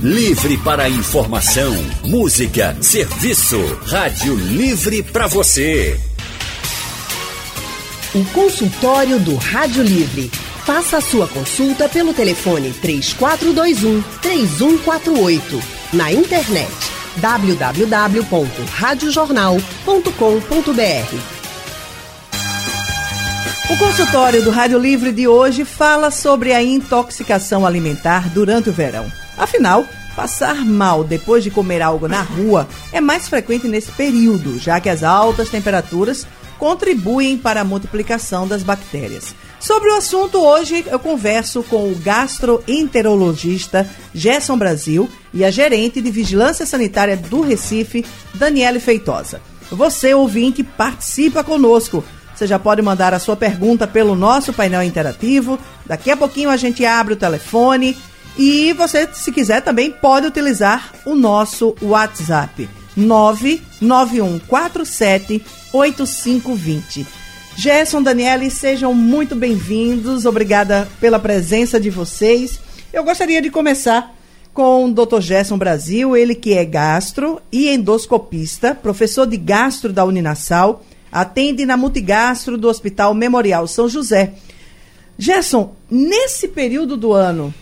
Livre para informação, música, serviço. Rádio Livre para você. O consultório do Rádio Livre. Faça a sua consulta pelo telefone 3421 3148. Na internet www.radiojornal.com.br. O consultório do Rádio Livre de hoje fala sobre a intoxicação alimentar durante o verão. Afinal, passar mal depois de comer algo na rua é mais frequente nesse período, já que as altas temperaturas contribuem para a multiplicação das bactérias. Sobre o assunto, hoje eu converso com o gastroenterologista Gerson Brasil e a gerente de Vigilância Sanitária do Recife, Daniele Feitosa. Você, ouvinte, participa conosco você já pode mandar a sua pergunta pelo nosso painel interativo. Daqui a pouquinho a gente abre o telefone. E você, se quiser, também pode utilizar o nosso WhatsApp 99147 8520. Gerson, Daniele, sejam muito bem-vindos. Obrigada pela presença de vocês. Eu gostaria de começar com o Dr. Gerson Brasil, ele que é gastro e endoscopista, professor de gastro da Uninasal Atende na Multigastro do Hospital Memorial São José. Gerson, nesse período do ano,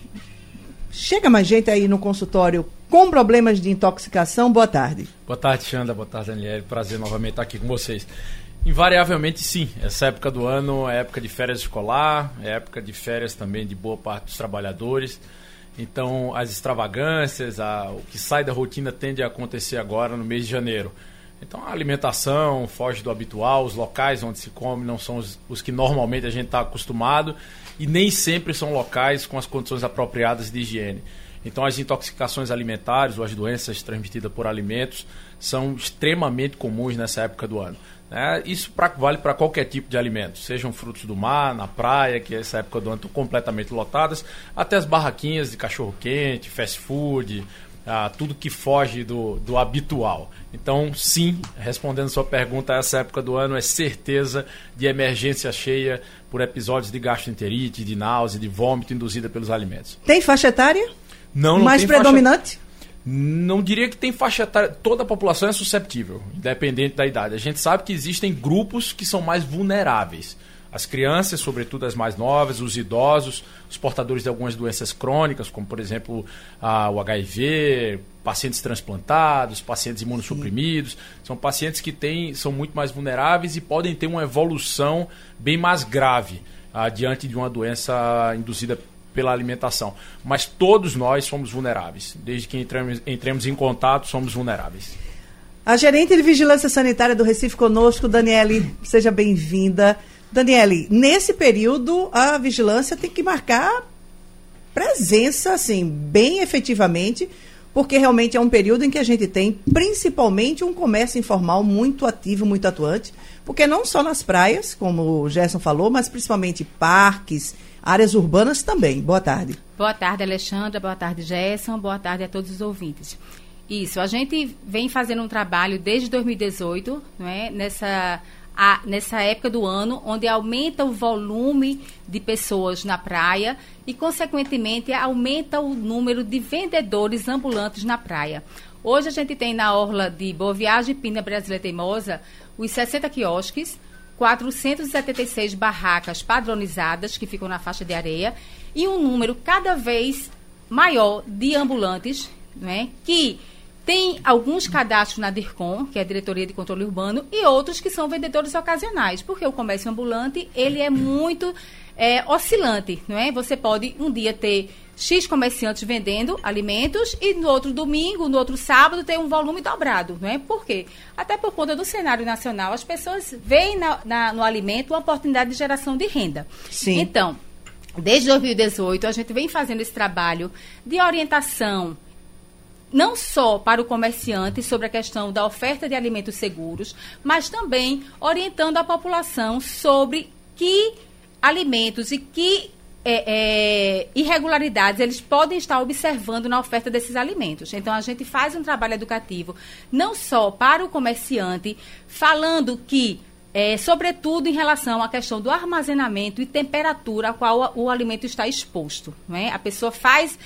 chega mais gente aí no consultório com problemas de intoxicação? Boa tarde. Boa tarde, Xanda. Boa tarde, Daniel. Prazer novamente estar aqui com vocês. Invariavelmente, sim. Essa época do ano é época de férias escolar, é época de férias também de boa parte dos trabalhadores. Então, as extravagâncias, a, o que sai da rotina tende a acontecer agora no mês de janeiro. Então a alimentação foge do habitual, os locais onde se come não são os, os que normalmente a gente está acostumado e nem sempre são locais com as condições apropriadas de higiene. Então as intoxicações alimentares ou as doenças transmitidas por alimentos são extremamente comuns nessa época do ano. Né? Isso pra, vale para qualquer tipo de alimento, sejam frutos do mar, na praia, que essa época do ano estão completamente lotadas, até as barraquinhas de cachorro-quente, fast food, tudo que foge do, do habitual. Então, sim, respondendo sua pergunta, essa época do ano é certeza de emergência cheia por episódios de gastroenterite, de náusea, de vômito induzida pelos alimentos. Tem faixa etária? Não, não Mais predominante? Faixa... Não diria que tem faixa etária. Toda a população é susceptível, independente da idade. A gente sabe que existem grupos que são mais vulneráveis as crianças, sobretudo as mais novas, os idosos, os portadores de algumas doenças crônicas, como por exemplo a, o HIV, pacientes transplantados, pacientes imunossuprimidos, Sim. são pacientes que têm, são muito mais vulneráveis e podem ter uma evolução bem mais grave ah, diante de uma doença induzida pela alimentação. Mas todos nós somos vulneráveis. Desde que entramos, entremos em contato, somos vulneráveis. A gerente de vigilância sanitária do Recife conosco, Daniele, seja bem-vinda. Daniele, nesse período a vigilância tem que marcar presença, assim, bem efetivamente, porque realmente é um período em que a gente tem principalmente um comércio informal muito ativo, muito atuante, porque não só nas praias, como o Gerson falou, mas principalmente parques, áreas urbanas também. Boa tarde. Boa tarde, Alexandra. Boa tarde, Gerson. Boa tarde a todos os ouvintes. Isso, a gente vem fazendo um trabalho desde 2018, não é? Nessa a, nessa época do ano, onde aumenta o volume de pessoas na praia e, consequentemente, aumenta o número de vendedores ambulantes na praia. Hoje a gente tem na orla de Boa Viagem Pina Brasileira Teimosa os 60 quiosques, 476 barracas padronizadas que ficam na faixa de areia e um número cada vez maior de ambulantes né, que tem alguns cadastros na DIRCOM, que é a Diretoria de Controle Urbano, e outros que são vendedores ocasionais, porque o comércio ambulante, ele é muito é, oscilante, não é? Você pode um dia ter X comerciantes vendendo alimentos e no outro domingo, no outro sábado, ter um volume dobrado, não é? Por quê? Até por conta do cenário nacional, as pessoas veem na, na, no alimento uma oportunidade de geração de renda. Sim. Então, desde 2018, a gente vem fazendo esse trabalho de orientação, não só para o comerciante sobre a questão da oferta de alimentos seguros, mas também orientando a população sobre que alimentos e que é, é, irregularidades eles podem estar observando na oferta desses alimentos. Então, a gente faz um trabalho educativo não só para o comerciante, falando que é, sobretudo em relação à questão do armazenamento e temperatura a qual o, alimento está exposto. Não é? A pessoa faz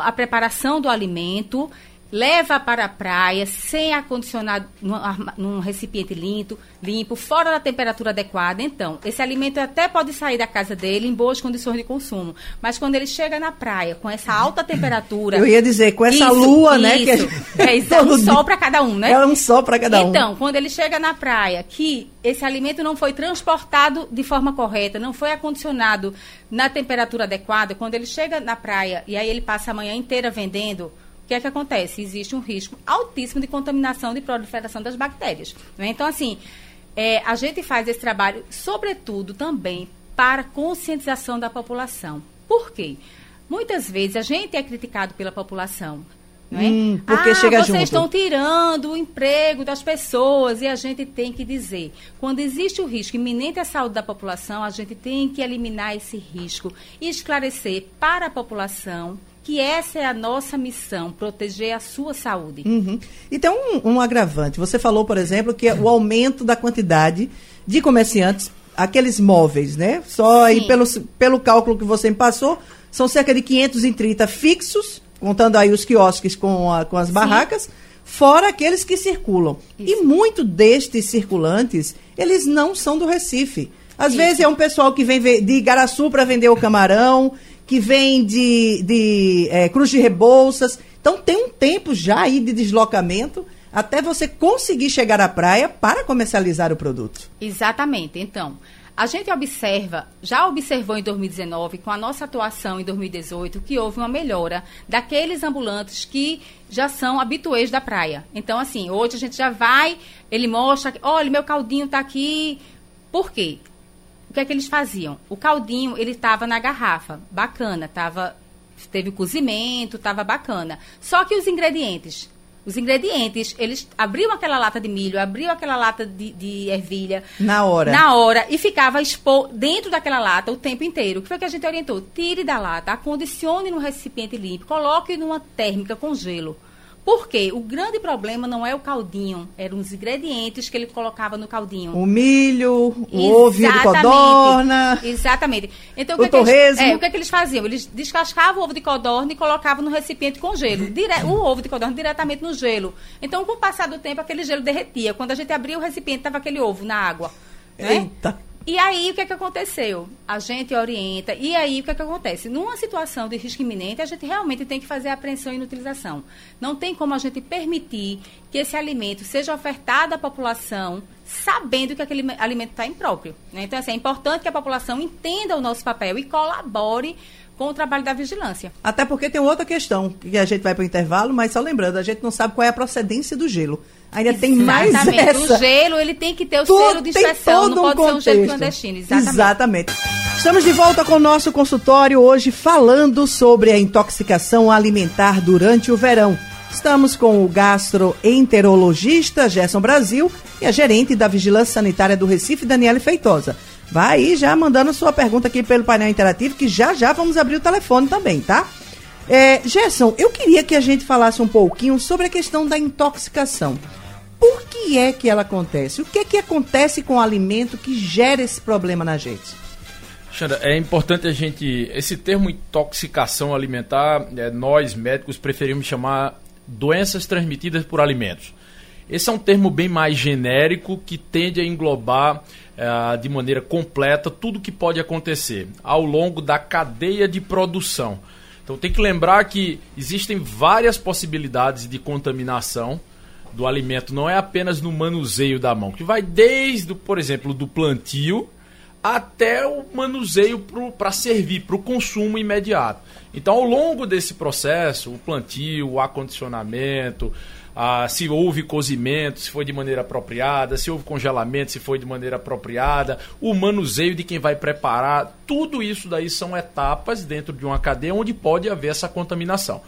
a, preparação do alimento, leva para a praia sem acondicionado num, num recipiente limpo, limpo, fora da temperatura adequada. Então, esse alimento até pode sair da casa dele em boas condições de consumo, mas quando ele chega na praia com essa alta temperatura, eu ia dizer com essa isso, lua, né, isso, que é, é um sol para cada um, né? É um sol para cada um. Então, quando ele chega na praia, que esse alimento não foi transportado de forma correta, não foi acondicionado na temperatura adequada, quando ele chega na praia e aí ele passa a manhã inteira vendendo o que é que acontece? Existe um risco altíssimo de contaminação de proliferação das bactérias. Né? Então, assim, é, a gente faz esse trabalho, sobretudo, também para conscientização da população. Por quê? Muitas vezes a gente é criticado pela população. Não é? Hum, porque ah, chega vocês junto. estão tirando o emprego das pessoas e a gente tem que dizer, quando existe o risco iminente à saúde da população, a gente tem que eliminar esse risco e esclarecer para a população que essa é a nossa missão, proteger a sua saúde. Uhum. E tem um, um agravante. Você falou, por exemplo, que é o aumento da quantidade de comerciantes, aqueles móveis, né? Só aí pelo, pelo cálculo que você me passou, são cerca de 530 fixos, contando aí os quiosques com, a, com as barracas. Sim fora aqueles que circulam. Isso. E muito destes circulantes, eles não são do Recife. Às Isso. vezes é um pessoal que vem de Igaraçu para vender o camarão, que vem de, de é, Cruz de Rebouças. Então tem um tempo já aí de deslocamento até você conseguir chegar à praia para comercializar o produto. Exatamente. Então, a gente observa, já observou em 2019, com a nossa atuação em 2018, que houve uma melhora daqueles ambulantes que já são habituês da praia. Então, assim, hoje a gente já vai, ele mostra, olha, meu caldinho está aqui. Por quê? Que é que eles faziam? O caldinho, ele estava na garrafa, bacana, tava, teve o cozimento, estava bacana. Só que os ingredientes, os ingredientes, eles abriam aquela lata de milho, abriam aquela lata de, de ervilha. Na hora. Na hora. E ficava expor dentro daquela lata o tempo inteiro. O que foi que a gente orientou? Tire da lata, acondicione no recipiente limpo, coloque numa térmica com gelo. Porque o grande problema não é o caldinho, eram os ingredientes que ele colocava no caldinho. O milho, o ovo de codorna. Exatamente. Então, o, o, que, é que eles, é, o que, é que eles faziam? Eles descascavam o ovo de codorna e colocavam no recipiente com gelo. Dire, o ovo de codorna diretamente no gelo. Então, com o passar do tempo, aquele gelo derretia. Quando a gente abria o recipiente, estava aquele ovo na água. Né? Eita! E aí, o que é que aconteceu? A gente orienta. E aí, o que é que acontece? Numa situação de risco iminente, a gente realmente tem que fazer a apreensão e inutilização. Não tem como a gente permitir que esse alimento seja ofertado à população sabendo que aquele alimento está impróprio. Né? Então, assim, é importante que a população entenda o nosso papel e colabore com o trabalho da vigilância. Até porque tem outra questão, que a gente vai para o intervalo, mas só lembrando, a gente não sabe qual é a procedência do gelo. Ainda exatamente. tem mais essa. O gelo, ele tem que ter o selo de inspeção, não pode um ser um gelo clandestino. Exatamente. exatamente. Estamos de volta com o nosso consultório hoje falando sobre a intoxicação alimentar durante o verão. Estamos com o gastroenterologista Gerson Brasil e a gerente da Vigilância Sanitária do Recife, Daniela Feitosa. Vai aí já mandando sua pergunta aqui pelo painel interativo, que já já vamos abrir o telefone também, tá? É, Gerson, eu queria que a gente falasse um pouquinho sobre a questão da intoxicação. Por que é que ela acontece? O que é que acontece com o alimento que gera esse problema na gente? Xanda, é importante a gente. Esse termo intoxicação alimentar, é, nós médicos preferimos chamar doenças transmitidas por alimentos. Esse é um termo bem mais genérico que tende a englobar é, de maneira completa tudo que pode acontecer ao longo da cadeia de produção. Então tem que lembrar que existem várias possibilidades de contaminação do alimento, não é apenas no manuseio da mão, que vai desde, por exemplo, do plantio até o manuseio para servir, para o consumo imediato. Então, ao longo desse processo, o plantio, o acondicionamento, ah, se houve cozimento, se foi de maneira apropriada, se houve congelamento, se foi de maneira apropriada, o manuseio de quem vai preparar, tudo isso daí são etapas dentro de uma cadeia onde pode haver essa contaminação.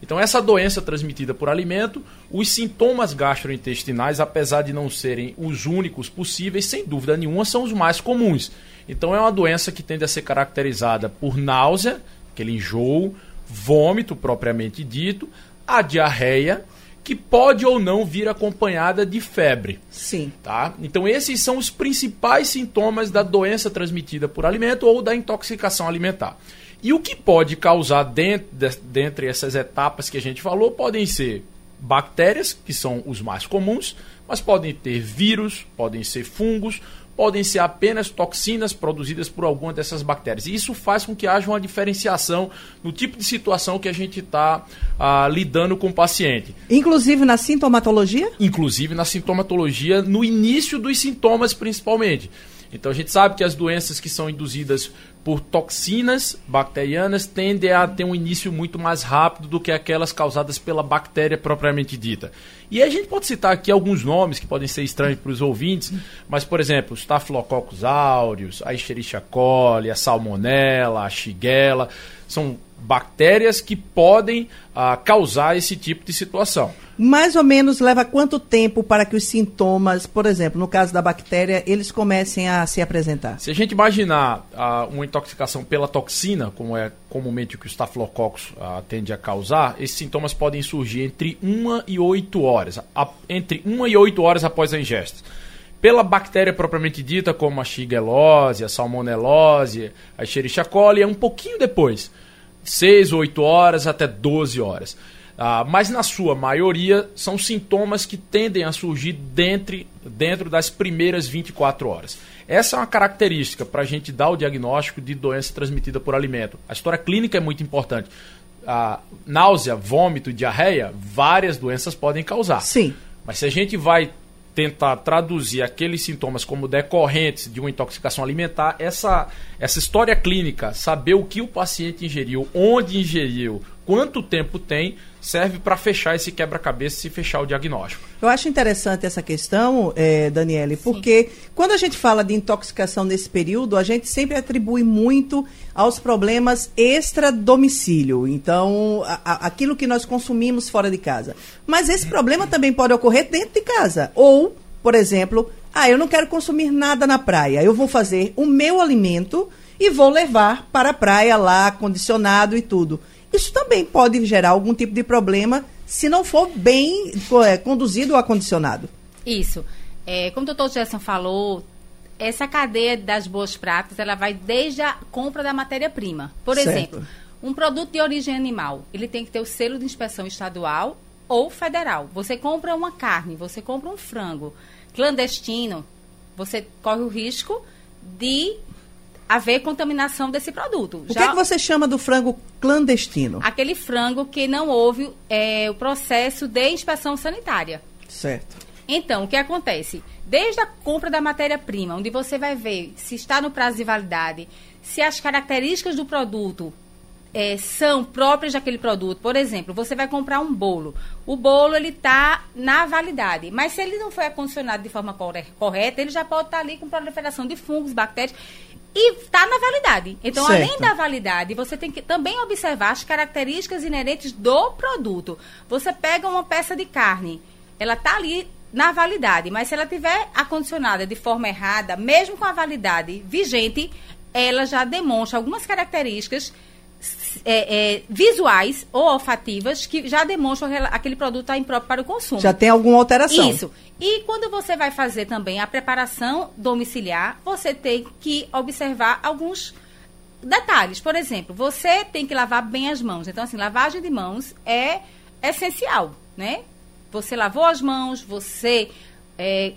Então, essa doença transmitida por alimento, os sintomas gastrointestinais, apesar de não serem os únicos possíveis, sem dúvida nenhuma, são os mais comuns. Então, é uma doença que tende a ser caracterizada por náusea, aquele enjoo, vômito propriamente dito, a diarreia, que pode ou não vir acompanhada de febre. Sim. Tá? Então esses são os principais sintomas da doença transmitida por alimento ou da intoxicação alimentar. E o que pode causar dentro de, dentre essas etapas que a gente falou podem ser bactérias, que são os mais comuns, mas podem ter vírus, podem ser fungos, podem ser apenas toxinas produzidas por alguma dessas bactérias. E isso faz com que haja uma diferenciação no tipo de situação que a gente está ah, lidando com o paciente. Inclusive na sintomatologia? Inclusive na sintomatologia, no início dos sintomas, principalmente. Então a gente sabe que as doenças que são induzidas por toxinas bacterianas tendem a ter um início muito mais rápido do que aquelas causadas pela bactéria propriamente dita. E a gente pode citar aqui alguns nomes que podem ser estranhos para os ouvintes, mas por exemplo, Staphylococcus aureus, a Escherichia coli, a Salmonella, a Shigella, são bactérias que podem ah, causar esse tipo de situação. Mais ou menos leva quanto tempo para que os sintomas, por exemplo, no caso da bactéria, eles comecem a se apresentar? Se a gente imaginar ah, uma intoxicação pela toxina, como é comumente o que o Staphylococcus ah, tende a causar, esses sintomas podem surgir entre 1 e 8 horas, a, entre 1 e 8 horas após a ingesta pela bactéria propriamente dita, como a Shigellose, a Salmonellose, a Escherichia coli, é um pouquinho depois. 6 ou 8 horas até 12 horas. Ah, mas na sua maioria são sintomas que tendem a surgir dentro, dentro das primeiras 24 horas. Essa é uma característica para a gente dar o diagnóstico de doença transmitida por alimento. A história clínica é muito importante. A náusea, vômito diarreia, várias doenças podem causar. Sim. Mas se a gente vai tentar traduzir aqueles sintomas como decorrentes de uma intoxicação alimentar, essa, essa história clínica, saber o que o paciente ingeriu, onde ingeriu, quanto tempo tem, serve para fechar esse quebra-cabeça e fechar o diagnóstico. Eu acho interessante essa questão, é, Daniele, porque Sim. quando a gente fala de intoxicação nesse período, a gente sempre atribui muito aos problemas extra-domicílio. Então, a, a, aquilo que nós consumimos fora de casa. Mas esse problema também pode ocorrer dentro de casa. Ou, por exemplo, ah, eu não quero consumir nada na praia. Eu vou fazer o meu alimento e vou levar para a praia lá, condicionado e tudo. Isso também pode gerar algum tipo de problema se não for bem é, conduzido ou acondicionado. Isso. É, como o doutor Gerson falou, essa cadeia das boas práticas, ela vai desde a compra da matéria-prima. Por certo. exemplo, um produto de origem animal, ele tem que ter o selo de inspeção estadual ou federal. Você compra uma carne, você compra um frango clandestino, você corre o risco de haver contaminação desse produto. O Já, que, é que você chama do frango clandestino? Aquele frango que não houve é, o processo de inspeção sanitária. Certo. Então, o que acontece? Desde a compra da matéria-prima, onde você vai ver se está no prazo de validade, se as características do produto é, são próprias daquele produto. Por exemplo, você vai comprar um bolo. O bolo ele está na validade, mas se ele não foi acondicionado de forma correta, ele já pode estar tá ali com proliferação de fungos, bactérias e está na validade. Então, certo. além da validade, você tem que também observar as características inerentes do produto. Você pega uma peça de carne, ela está ali na validade, mas se ela tiver acondicionada de forma errada, mesmo com a validade vigente, ela já demonstra algumas características é, é, visuais ou olfativas que já demonstram que aquele produto está impróprio para o consumo. Já tem alguma alteração. Isso. E quando você vai fazer também a preparação domiciliar, você tem que observar alguns detalhes. Por exemplo, você tem que lavar bem as mãos. Então, assim, lavagem de mãos é essencial, né? Você lavou as mãos, você é,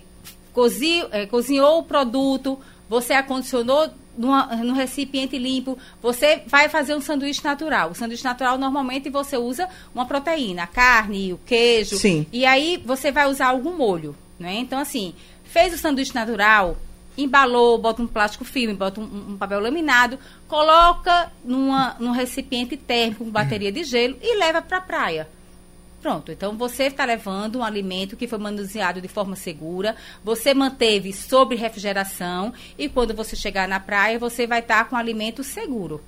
cozinhou, é, cozinhou o produto, você acondicionou numa, no recipiente limpo, você vai fazer um sanduíche natural. O sanduíche natural, normalmente, você usa uma proteína, a carne, o queijo. Sim. E aí, você vai usar algum molho, né? Então, assim, fez o sanduíche natural, embalou, bota um plástico filme, bota um, um papel laminado, coloca numa, num recipiente térmico com bateria de gelo e leva para a praia. Pronto, então você está levando um alimento que foi manuseado de forma segura, você manteve sobre refrigeração e quando você chegar na praia, você vai estar com um alimento seguro.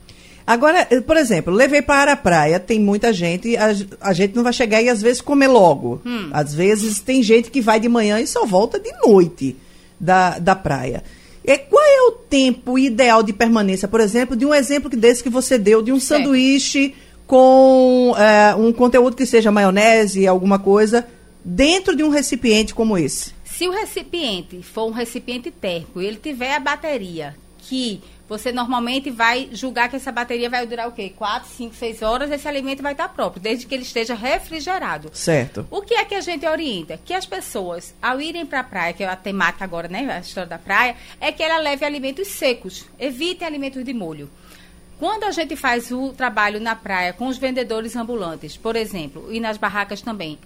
Agora, eh, por exemplo, levei para a praia, tem muita gente, a, a gente não vai chegar e às vezes comer logo. Hum. Às vezes tem gente que vai de manhã e só volta de noite da, da praia. E qual é o tempo ideal de permanência, por exemplo, de um exemplo desse que você deu, de um certo. sanduíche com é, um conteúdo que seja maionese, alguma coisa, dentro de um recipiente como esse? Se o recipiente for um recipiente térmico e ele tiver a bateria que você normalmente vai julgar que essa bateria vai durar o quê? 4, 5, 6 horas, esse alimento vai estar próprio, desde que ele esteja refrigerado. Certo. O que é que a gente orienta? Que as pessoas, ao irem para a praia, que é a temática agora, né, a história da praia, é que ela leve alimentos secos, evite alimentos de molho. Quando a gente faz o trabalho na praia com os vendedores ambulantes, por exemplo, e nas barracas também,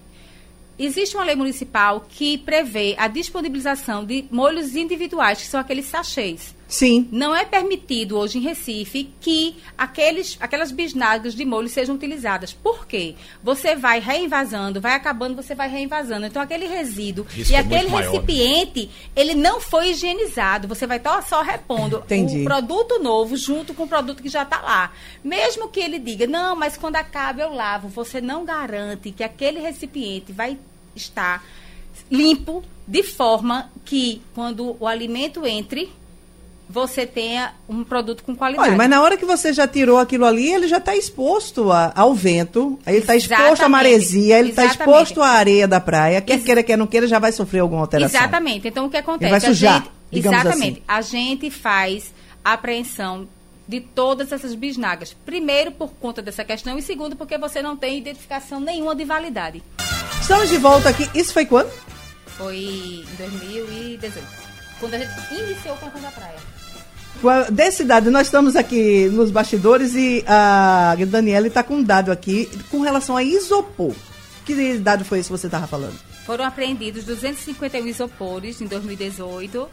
existe uma lei municipal que prevê a disponibilização de molhos individuais, que são aqueles sachês. Sim. Não é permitido hoje em Recife que aqueles, aquelas bisnagas de molho sejam utilizadas. Por quê? Você vai reinvasando, vai acabando, você vai reinvasando. Então, aquele resíduo Risco e é aquele maior, né? recipiente, ele não foi higienizado. Você vai estar só repondo Entendi. o produto novo junto com o produto que já está lá. Mesmo que ele diga, não, mas quando acaba eu lavo, você não garante que aquele recipiente vai estar limpo de forma que quando o alimento entre, você tenha um produto com qualidade. Olha, mas na hora que você já tirou aquilo ali, ele já está exposto a- ao vento, ele está exposto à maresia, ele está exposto à areia da praia. Quer Ex- queira, quer não queira, já vai sofrer alguma alteração. Exatamente. Então, o que acontece? vai A sujar, gente- digamos exatamente. assim. A gente faz a apreensão de todas essas bisnagas. Primeiro, por conta dessa questão, e segundo, porque você não tem identificação nenhuma de validade. Estamos de volta aqui. Isso foi quando? Foi em 2018, quando a gente iniciou o Cantão da Praia. Desse dado, nós estamos aqui nos bastidores e a Daniela está com um dado aqui com relação a isopor. Que dado foi esse que você estava falando? Foram apreendidos 251 isopores em 2018,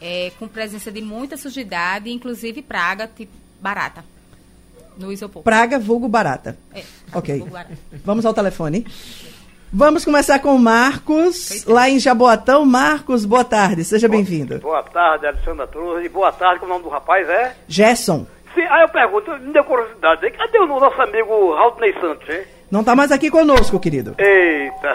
é, com presença de muita sujidade, inclusive praga, tipo barata, no isopor. Praga vulgo barata. É, Ok. vulgo barata. Vamos ao telefone. Vamos começar com o Marcos, lá em Jaboatão. Marcos, boa tarde, seja bem-vindo. Boa tarde, Alessandra Cruz. E boa tarde, como o nome do rapaz é? Gerson, Sim, aí eu pergunto, me deu curiosidade. Cadê o nosso amigo Raulney Santos, hein? não está mais aqui conosco, querido. Eita.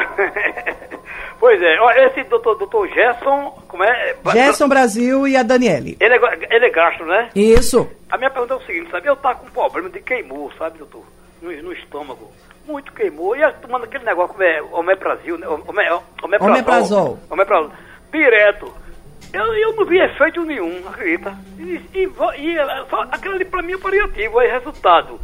pois é, ó, esse doutor, doutor Gerson, como é? Gerson Brasil e a Daniele. Ele é, ele é gastro, né? Isso. A minha pergunta é o seguinte, sabe? Eu tá com problema de queimou, sabe, doutor? No, no estômago. Muito queimou. E tomando aquele negócio como é Omeprazil, né? Ome- Omeprazol. Omeprazol. Omeprazol. Direto. Eu, eu não vi efeito nenhum, acredita? E, e, e só, aquilo ali pra mim é paliativo, é resultado.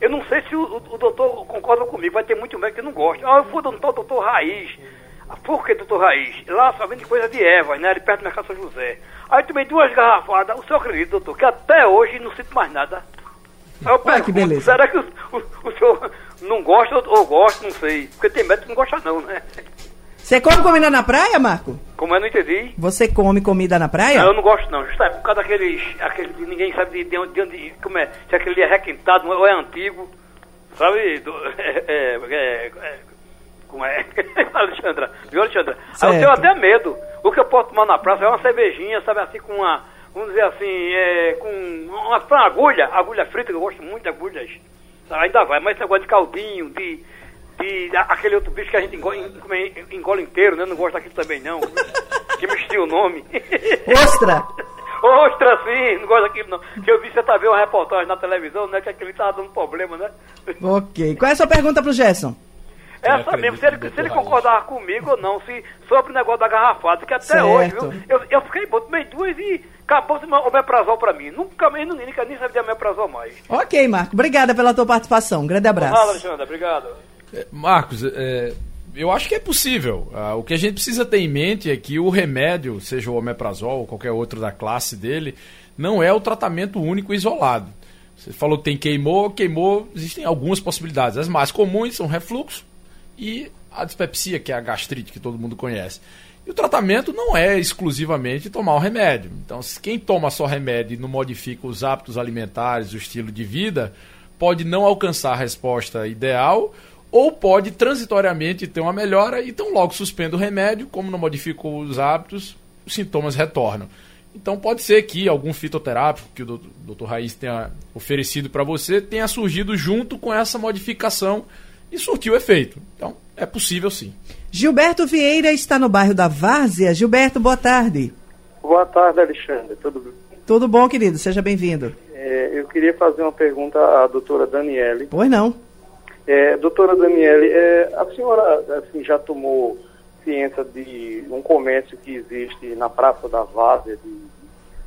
Eu não sei se o, o, o doutor concorda comigo, vai ter muito médico que não gosta. Ah, eu fui do tal doutor Raiz. Ah, Por que doutor Raiz? Lá só vende coisa de Eva, né? Ali perto do Mercado São José. Aí tomei duas garrafadas. O senhor acredita, doutor, que até hoje não sinto mais nada. Aí eu Olha pergunto, que beleza. será que o, o- o senhor não gosta ou, ou gosta, não sei. Porque tem médico que não gosta não, né? Você come comida na praia, Marco? Como eu não entendi. Você come comida na praia? Não, eu não gosto não, justamente por causa daqueles, aqueles, ninguém sabe de, de onde, de onde- como é, se aquele é requintado ou é antigo, sabe, do, é, é, é, é, como é, Alexandra, viu Alexandra? Aí eu tenho Certo. até medo, o que eu posso tomar na praça é uma cervejinha, sabe, assim com uma, vamos dizer assim, é, com uma, uma agulha, agulha frita, que eu gosto muito de agulhas, ainda vai, mas esse negócio de caldinho, de, de aquele outro bicho que a gente engole, engole inteiro, né, eu não gosto daquilo também não, que me esqueci o nome. Ostra. Ostra, sim, não gosto daquilo não. Que eu vi você tá vendo uma reportagem na televisão, né? Que aquele tava dando problema, né? Ok. Qual é a sua pergunta pro Gerson? Essa acredito mesmo, se ele, se ele concordar comigo ou não, se sobre o negócio da garrafada, que até Certo. hoje, viu? Eu, eu fiquei bom, tomei duas e acabou o omeprazol pra mim. Nunca mais, nunca, nunca nem sabia de omeprazol mais. Ok, Marco. Obrigada pela tua participação. Um grande abraço. Fala, Alexandre, obrigado. É, Marcos, é, eu acho que é possível. Ah, o que a gente precisa ter em mente é que o remédio, seja o omeprazol ou qualquer outro da classe dele, não é o tratamento único e isolado. Você falou que tem queimou, queimou, existem algumas possibilidades. As mais comuns são refluxo e a dispepsia, que é a gastrite que todo mundo conhece. E o tratamento não é exclusivamente tomar o remédio. Então, quem toma só remédio e não modifica os hábitos alimentares, o estilo de vida, pode não alcançar a resposta ideal ou pode transitoriamente ter uma melhora e então logo suspende o remédio, como não modifica os hábitos, os sintomas retornam. Então pode ser que algum fitoterápico que o doutor Raiz tenha oferecido para você tenha surgido junto com essa modificação e surtiu efeito. Então é possível sim. Gilberto Vieira está no bairro da Várzea. Gilberto, boa tarde. Boa tarde, Alexandre. Tudo bem? Tudo bom, querido? Seja bem-vindo. É, eu queria fazer uma pergunta à doutora Daniele. Pois não. É, doutora Daniele, é, a senhora assim, já tomou ciência de um comércio que existe na Praça da Várzea, de,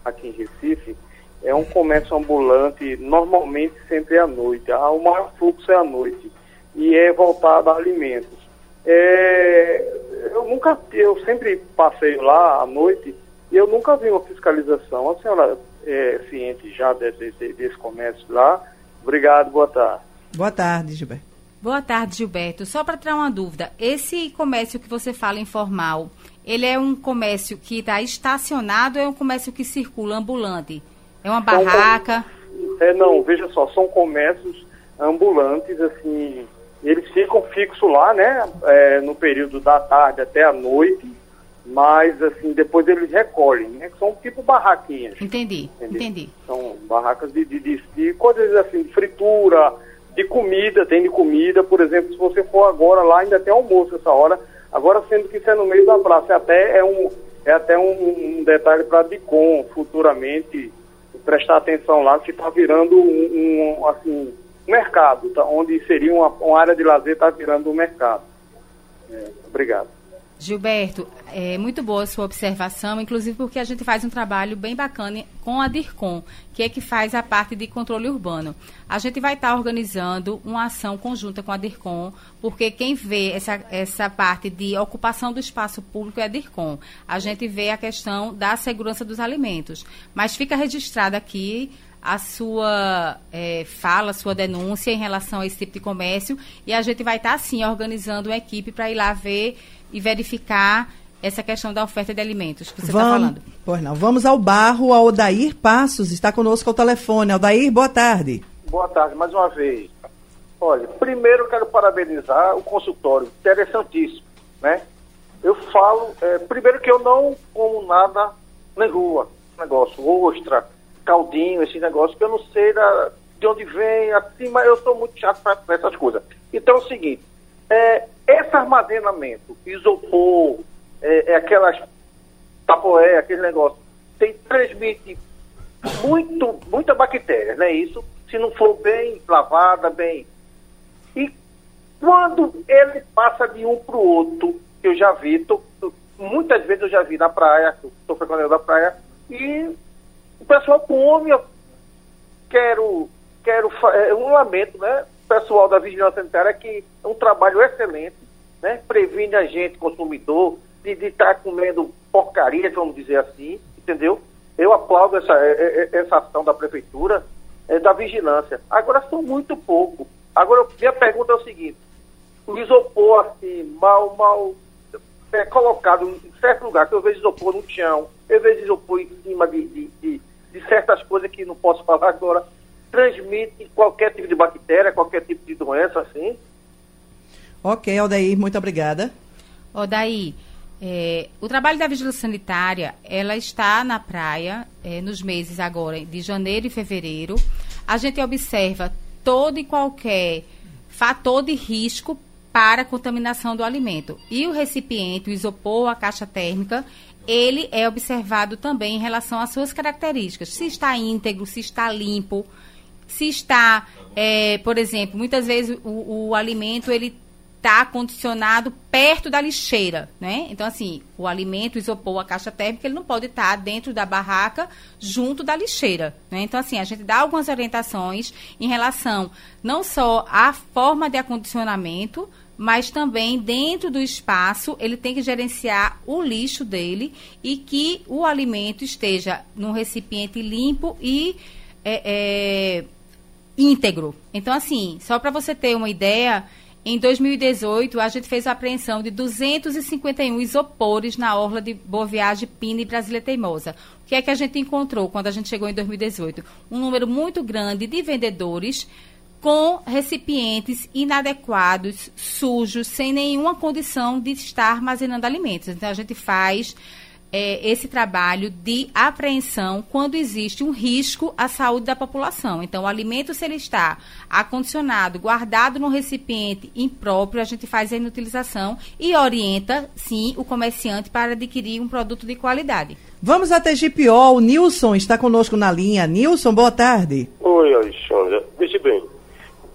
aqui em Recife, é um comércio ambulante, normalmente sempre à noite. Ah, o maior fluxo é à noite e é voltado a alimentos. É, eu nunca, eu sempre passei lá à noite e eu nunca vi uma fiscalização. A senhora é ciente já desse, desse comércio lá? Obrigado, boa tarde. Boa tarde, Gilberto. Boa tarde, Gilberto. Só para tirar uma dúvida, esse comércio que você fala informal, ele é um comércio que está estacionado ou é um comércio que circula ambulante? É uma barraca? É, não, veja só, são comércios ambulantes, assim, eles ficam fixos lá, né, é, no período da tarde até a noite, mas, assim, depois eles recolhem, né, são tipo barraquinhas. Entendi, entendeu? entendi. São barracas de, de, de, de coisas assim, de fritura, de comida, tem de comida, por exemplo, se você for agora lá, ainda tem almoço essa hora, agora sendo que isso é no meio da praça, é até, é um, é até um, um detalhe para a DICOM, futuramente, prestar atenção lá, que está virando um, um, assim, mercado, tá? onde seria uma, uma área de lazer, está virando um mercado. É, obrigado. Gilberto, é muito boa a sua observação, inclusive porque a gente faz um trabalho bem bacana com a DIRCOM, que é que faz a parte de controle urbano. A gente vai estar organizando uma ação conjunta com a DIRCOM, porque quem vê essa, essa parte de ocupação do espaço público é a DIRCOM. A gente vê a questão da segurança dos alimentos. Mas fica registrado aqui a sua é, fala, a sua denúncia em relação a esse tipo de comércio e a gente vai estar, sim, organizando uma equipe para ir lá ver e verificar essa questão da oferta de alimentos que você está falando. Pois não. Vamos ao barro. A Odair Passos está conosco ao telefone. Odair, boa tarde. Boa tarde, mais uma vez. Olha, primeiro quero parabenizar o consultório, interessantíssimo, né? Eu falo, é, primeiro que eu não como nada na rua, negócio, ostra, caldinho, esse negócio, que eu não sei da, de onde vem, assim, mas eu sou muito chato para essas coisas. Então é o seguinte, é, esse armazenamento, isopor, é, é aquelas tapoé, aquele negócio, tem, transmite muito, muita bactéria, né? Isso, se não for bem lavada, bem. E quando ele passa de um para o outro, eu já vi, tô, muitas vezes eu já vi na praia, estou frequentando a praia, e o pessoal come, eu quero, quero, é um lamento, né? pessoal da Vigilância Sanitária que é um trabalho excelente, né? Previne a gente, consumidor, de estar tá comendo porcaria, vamos dizer assim, entendeu? Eu aplaudo essa, é, é, é, essa ação da Prefeitura, é, da Vigilância. Agora são muito pouco. Agora, minha pergunta é o seguinte, o isopor assim, mal, mal é, colocado em certo lugar, que eu vejo isopor no chão, eu vejo isopor em cima de, de, de, de certas coisas que não posso falar agora, transmite qualquer tipo de bactéria, qualquer tipo de doença, assim. Ok, Aldair, muito obrigada. Odair, é, o trabalho da vigilância sanitária, ela está na praia é, nos meses agora de janeiro e fevereiro. A gente observa todo e qualquer fator de risco para a contaminação do alimento. E o recipiente, o isopor, a caixa térmica, ele é observado também em relação às suas características. Se está íntegro, se está limpo, se está, é, por exemplo, muitas vezes o, o alimento ele está condicionado perto da lixeira, né? Então, assim, o alimento, o isopor, a caixa térmica, ele não pode estar dentro da barraca, junto da lixeira, né? Então, assim, a gente dá algumas orientações em relação não só à forma de acondicionamento, mas também dentro do espaço ele tem que gerenciar o lixo dele e que o alimento esteja num recipiente limpo e é, é, íntegro. Então, assim, só para você ter uma ideia, em 2018 a gente fez a apreensão de 251 isopores na orla de Boa Viagem, Pina e Brasília Teimosa. O que é que a gente encontrou quando a gente chegou em 2018? Um número muito grande de vendedores com recipientes inadequados, sujos, sem nenhuma condição de estar armazenando alimentos. Então a gente faz é, esse trabalho de apreensão quando existe um risco à saúde da população. Então, o alimento, se ele está acondicionado, guardado no recipiente impróprio, a gente faz a inutilização e orienta, sim, o comerciante para adquirir um produto de qualidade. Vamos até GPO. O Nilson está conosco na linha. Nilson, boa tarde. Oi, Alexandra.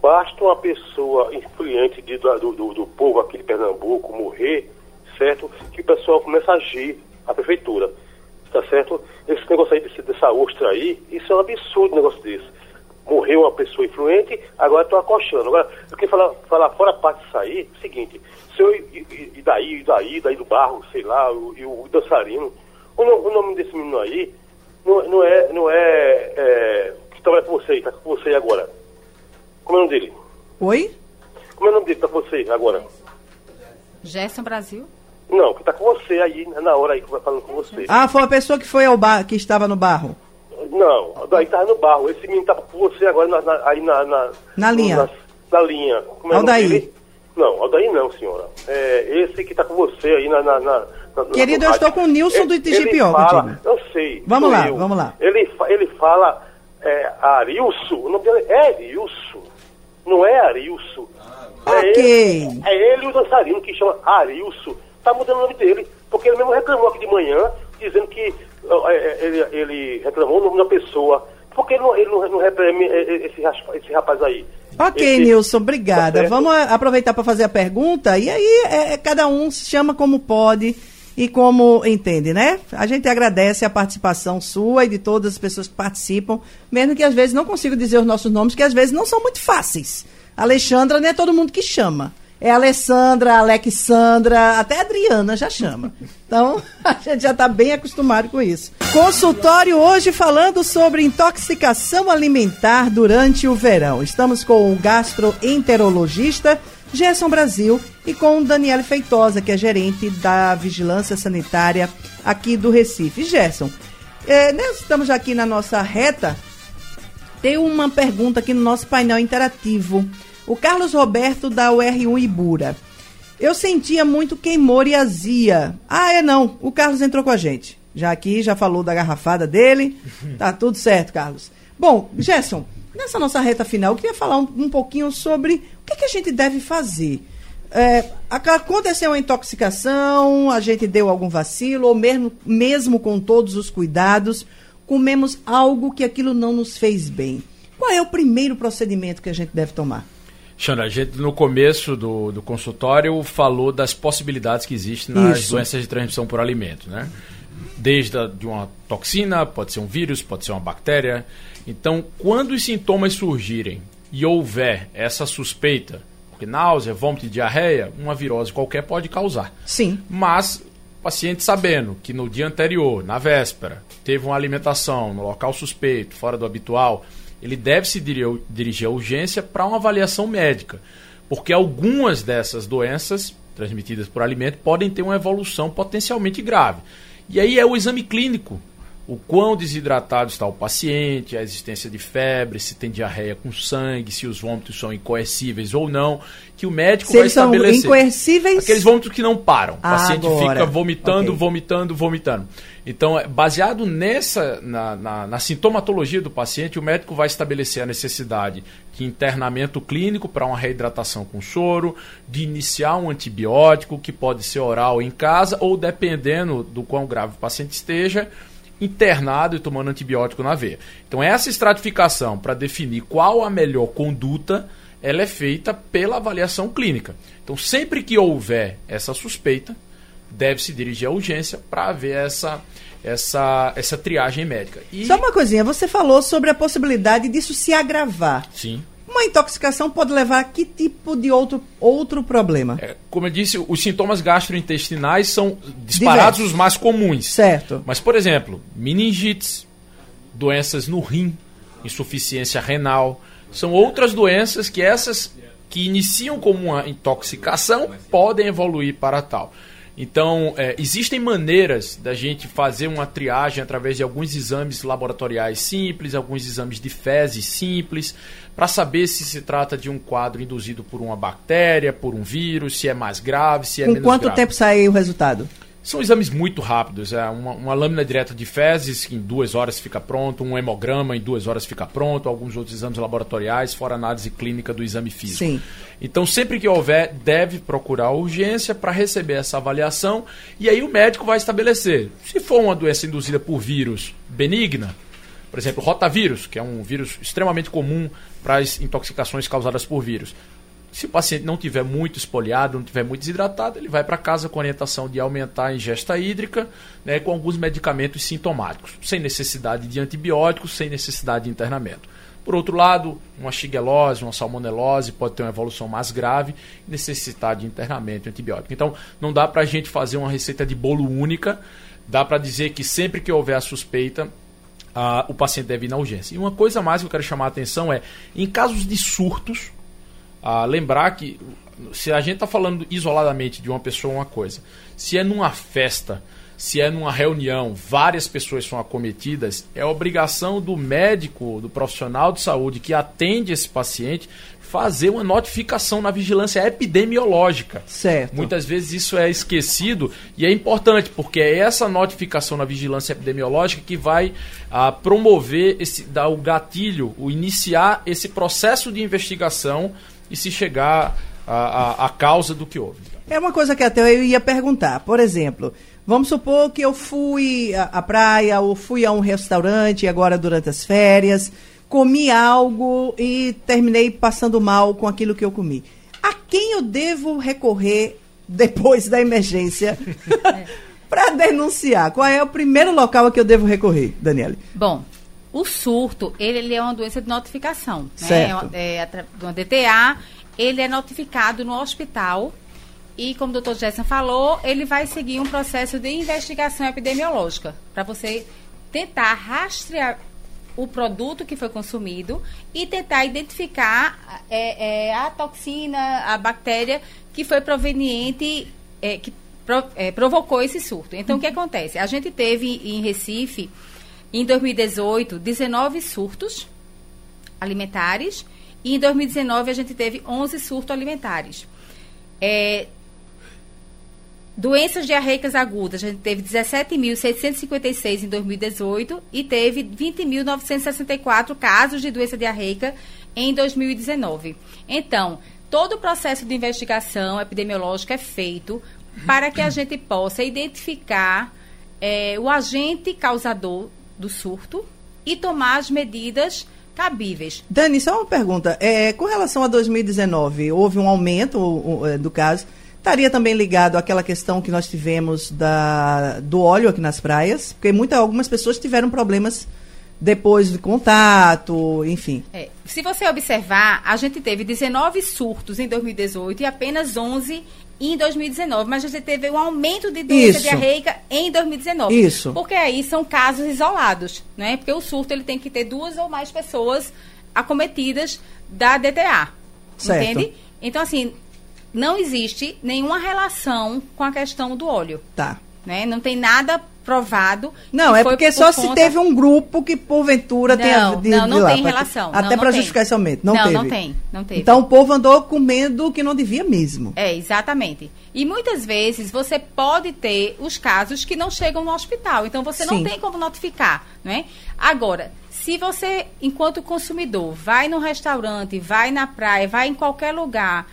Basta uma pessoa influente de, do, do, do povo aqui de Pernambuco morrer, certo? Que o pessoal começa a agir a prefeitura. tá certo? Esse negócio aí desse, dessa ostra aí, isso é um absurdo um negócio desse. Morreu uma pessoa influente, agora estão acochando. Agora, eu queria falar, falar fora a parte disso aí, é o seguinte, se eu, e, e- daí, e daí, daí do barro, sei lá, o, e o, dançarino, o, o nome desse menino aí não, não é, não é, é que trabalha com você, tá com você agora. Como é o nome dele? Oi? Como é o nome dele que tá com você agora? Gerson Brasil. Não, que tá com você aí, na hora aí que vai falando com você. Ah, foi uma pessoa que foi ao bar, que estava no barro. Não, daí tava no barro. Esse menino tá com você agora na, na- aí na, na. Na linha. Na, na linha. Como é o nome Aldair. dele? Não, Aldaí não, senhora. É esse que tá com você aí na. na, na- Querido, na eu estou com o Nilson do Ele- ele fala- contigo. Eu sei. Vamos lá, eu. vamos lá. Ele, fa- ele fala é, Arilson, o nome dele é Arilson. Não é Arilson. É Ok. ele, é ele o dançarino que chama Arilson. Tá mudando o nome dele. Porque ele mesmo reclamou aqui de manhã, dizendo que é, é, ele, ele reclamou o nome da pessoa. Por que ele não, ele não, não reprime é, esse, esse rapaz aí? Ok, Esse- Nilson, obrigada. Tá? Vamos aproveitar para fazer a pergunta e aí é, cada um se chama como pode e como entende, né? A gente agradece a participação sua e de todas as pessoas que participam, mesmo que às vezes não consigo dizer os nossos nomes, que às vezes não são muito fáceis. Alexandra não é todo mundo que chama. É Alessandra, Alexandra, até Adriana já chama. Então, a gente já está bem acostumado com isso. Consultório hoje falando sobre intoxicação alimentar durante o verão. Estamos com o gastroenterologista Gerson Brasil e com o Daniele Feitosa, que é gerente da Vigilância Sanitária aqui do Recife. Gerson, eh, nós estamos já aqui na nossa reta tem uma pergunta aqui no nosso painel interativo. O Carlos Roberto da UR1 Ibura. Eu sentia muito queimor e azia. Ah, é não. O Carlos entrou com a gente. Já aqui, já falou da garrafada dele. Tá tudo certo, Carlos. Bom, Gerson, nessa nossa reta final, eu queria falar um, um pouquinho sobre o que, que a gente deve fazer. É, aconteceu uma intoxicação, a gente deu algum vacilo, ou mesmo, mesmo com todos os cuidados, comemos algo que aquilo não nos fez bem. Qual é o primeiro procedimento que a gente deve tomar? Xandra, a gente no começo do, do consultório falou das possibilidades que existem nas Isso. doenças de transmissão por alimento, né? Desde a, de uma toxina, pode ser um vírus, pode ser uma bactéria. Então, quando os sintomas surgirem e houver essa suspeita, porque náusea, vômito e diarreia, uma virose qualquer pode causar. Sim. Mas o paciente sabendo que no dia anterior, na véspera, teve uma alimentação no local suspeito, fora do habitual, ele deve se diri- dirigir à urgência para uma avaliação médica. Porque algumas dessas doenças transmitidas por alimento podem ter uma evolução potencialmente grave. E aí é o exame clínico. O quão desidratado está o paciente, a existência de febre, se tem diarreia com sangue, se os vômitos são incoercíveis ou não, que o médico Se vai eles são estabelecer. incoercíveis. Aqueles vômitos que não param. O paciente Agora. fica vomitando, Ok. vomitando, vomitando. Então, é, baseado nessa, na, na- na sintomatologia do paciente, o médico vai estabelecer a necessidade de internamento clínico para uma reidratação com soro, de iniciar um antibiótico que pode ser oral em casa ou, dependendo do quão grave o paciente esteja, internado e tomando antibiótico na veia. Então, essa estratificação para definir qual a melhor conduta ela é feita pela avaliação clínica. Então, sempre que houver essa suspeita, deve se dirigir à urgência para haver essa, essa, essa triagem médica. E, Só uma coisinha, você falou sobre a possibilidade disso se agravar. sim. Uma intoxicação pode levar a que tipo de outro, outro problema? É, como eu disse, os sintomas gastrointestinais são disparados Diversos. os mais comuns. Certo. Mas, por exemplo, meningites, doenças no rim, insuficiência renal, são outras doenças que essas que iniciam como uma intoxicação podem evoluir para tal. Então, é, existem maneiras da gente fazer uma triagem através de alguns exames laboratoriais simples, alguns exames de fezes simples, para saber se se trata de um quadro induzido por uma bactéria, por um vírus, se é mais grave, se é Com menos quanto grave. tempo sai o resultado? São exames muito rápidos. É uma, uma lâmina direta de fezes, que em duas horas fica pronto, um hemograma em duas horas fica pronto, alguns outros exames laboratoriais, fora análise clínica do exame físico. Sim. Então, sempre que houver, deve procurar a urgência para receber essa avaliação e aí o médico vai estabelecer. Se for uma doença induzida por vírus benigna, por exemplo, rotavírus, que é um vírus extremamente comum para as intoxicações causadas por vírus, Se o paciente não tiver muito espoliado, não tiver muito desidratado, ele vai para casa com orientação de aumentar a ingesta hídrica, né, com alguns medicamentos sintomáticos, sem necessidade de antibióticos, sem necessidade de internamento. Por outro lado, uma xiguelose, uma salmonelose pode ter uma evolução mais grave e necessitar de internamento antibiótico. Então, não dá para a gente fazer uma receita de bolo única, dá para dizer que sempre que houver a suspeita, ah, o paciente deve ir na urgência. E uma coisa mais que eu quero chamar a atenção é, em casos de surtos, ah, lembrar que se a gente está falando isoladamente de uma pessoa uma coisa, se é numa festa, se é numa reunião, várias pessoas são acometidas, é obrigação do médico, do profissional de saúde que atende esse paciente fazer uma notificação na vigilância epidemiológica. Certo. Muitas vezes isso é esquecido e é importante, porque é essa notificação na vigilância epidemiológica que vai ah, promover, esse, dar o gatilho, o iniciar esse processo de investigação e se chegar à, causa do que houve. É uma coisa que até eu ia perguntar. Por exemplo, vamos supor que eu fui à, à praia ou fui a um restaurante agora durante as férias comi algo e terminei passando mal com aquilo que eu comi. A quem eu devo recorrer depois da emergência para denunciar? Qual é o primeiro local a que eu devo recorrer, Daniele? Bom, o surto, ele, ele é uma doença de notificação. Né? Certo. É, é, uma DTA, ele é notificado no hospital e, como o doutor Gerson falou, ele vai seguir um processo de investigação epidemiológica para você tentar rastrear o produto que foi consumido e tentar identificar é, é, a toxina, a bactéria que foi proveniente, é, que pro, é, provocou esse surto. Então, o que acontece? A gente teve em Recife, em 2018, 19 surtos alimentares e em 2019 a gente teve 11 surtos alimentares. É, Doenças diarreicas agudas, a gente teve 17.656 em 2018 e teve 20.964 casos de doença diarreica em 2019. Então, todo o processo de investigação epidemiológica é feito para que a gente possa identificar é, o agente causador do surto e tomar as medidas cabíveis. Dani, só uma pergunta. É, com relação a 2019, houve um aumento é, do caso Estaria também ligado àquela questão que nós tivemos da, do óleo aqui nas praias, porque muita, algumas pessoas tiveram problemas depois do contato, enfim. É, se você observar, a gente teve 19 surtos em 2018 e apenas 11 em 2019, mas você teve um aumento de doença Isso. diarreica em 2019. Isso. Porque aí são casos isolados, né? Porque o surto ele tem que ter duas ou mais pessoas acometidas da DTA. Certo. Entende? Então, assim, não existe nenhuma relação com a questão do óleo. Tá. Né? Não tem nada provado. Não, é porque por só conta... se teve um grupo que porventura não, tenha de, não, não de lá, tem relação. Até para justificar esse aumento. Não, não, teve. não tem, não teve. Então o povo andou comendo o que não devia mesmo. É, exatamente. E muitas vezes você pode ter os casos que não chegam no hospital. Então você Sim. não tem como notificar, né? Agora, se você, enquanto consumidor, vai no restaurante, vai na praia, vai em qualquer lugar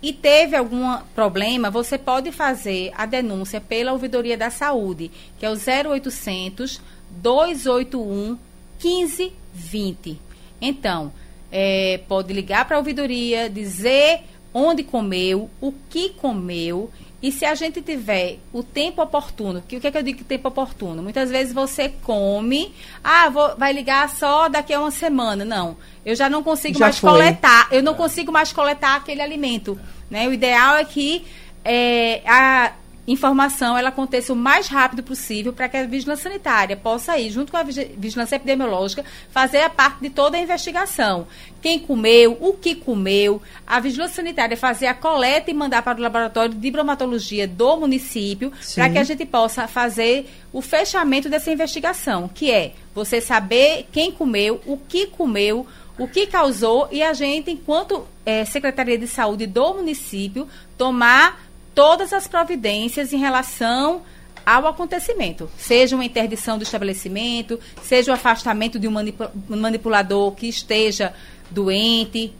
e teve algum problema, você pode fazer a denúncia pela Ouvidoria da Saúde, que é o 0800 281 1520. Então, é, pode ligar para a ouvidoria, dizer onde comeu, o que comeu e se a gente tiver o tempo oportuno, que o que é que eu digo tempo oportuno? Muitas vezes você come, ah, vou, vai ligar só daqui a uma semana. Não, eu já não consigo já mais foi. coletar, eu não consigo mais coletar aquele alimento. Né? O ideal é que é, a informação ela aconteça o mais rápido possível para que a vigilância sanitária possa ir, junto com a vigilância epidemiológica, fazer a parte de toda a investigação. Quem comeu, o que comeu, a vigilância sanitária fazer a coleta e mandar para o laboratório de bromatologia do município, para que a gente possa fazer o fechamento dessa investigação, que é você saber quem comeu, o que comeu, o que causou e a gente, enquanto é, Secretaria de Saúde do município, tomar todas as providências em relação ao acontecimento, seja uma interdição do estabelecimento, seja o afastamento de um manipulador que esteja doente.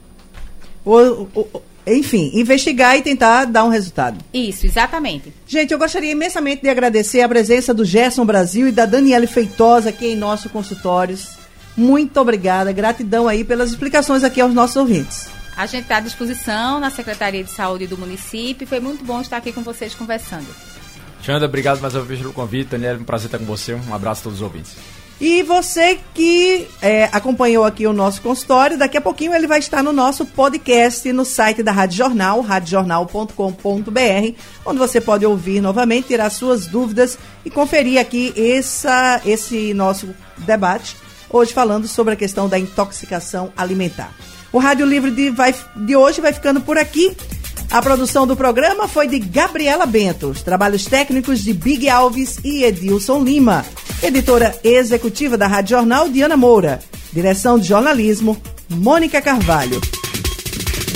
Enfim, investigar e tentar dar um resultado. Isso, exatamente. Gente, eu gostaria imensamente de agradecer a presença do Gerson Brasil e da Daniele Feitosa aqui em nosso consultório. Muito obrigada, gratidão aí pelas explicações aqui aos nossos ouvintes. A gente está à disposição na Secretaria de Saúde do município. Foi muito bom estar aqui com vocês conversando. Xanda, obrigado mais uma vez pelo convite. Daniel, é um prazer estar com você. Um abraço a todos os ouvintes. E você que é, acompanhou aqui o nosso consultório, daqui a pouquinho ele vai estar no nosso podcast no site da Rádio Jornal, radiojornal.com.br, onde você pode ouvir novamente, tirar suas dúvidas e conferir aqui essa, esse nosso debate, hoje falando sobre a questão da intoxicação alimentar. O Rádio Livre de, vai, de hoje vai ficando por aqui. A produção do programa foi de Gabriela Bento, os trabalhos técnicos de Big Alves e Edilson Lima. Editora executiva da Rádio Jornal, Diana Moura. Direção de jornalismo, Mônica Carvalho.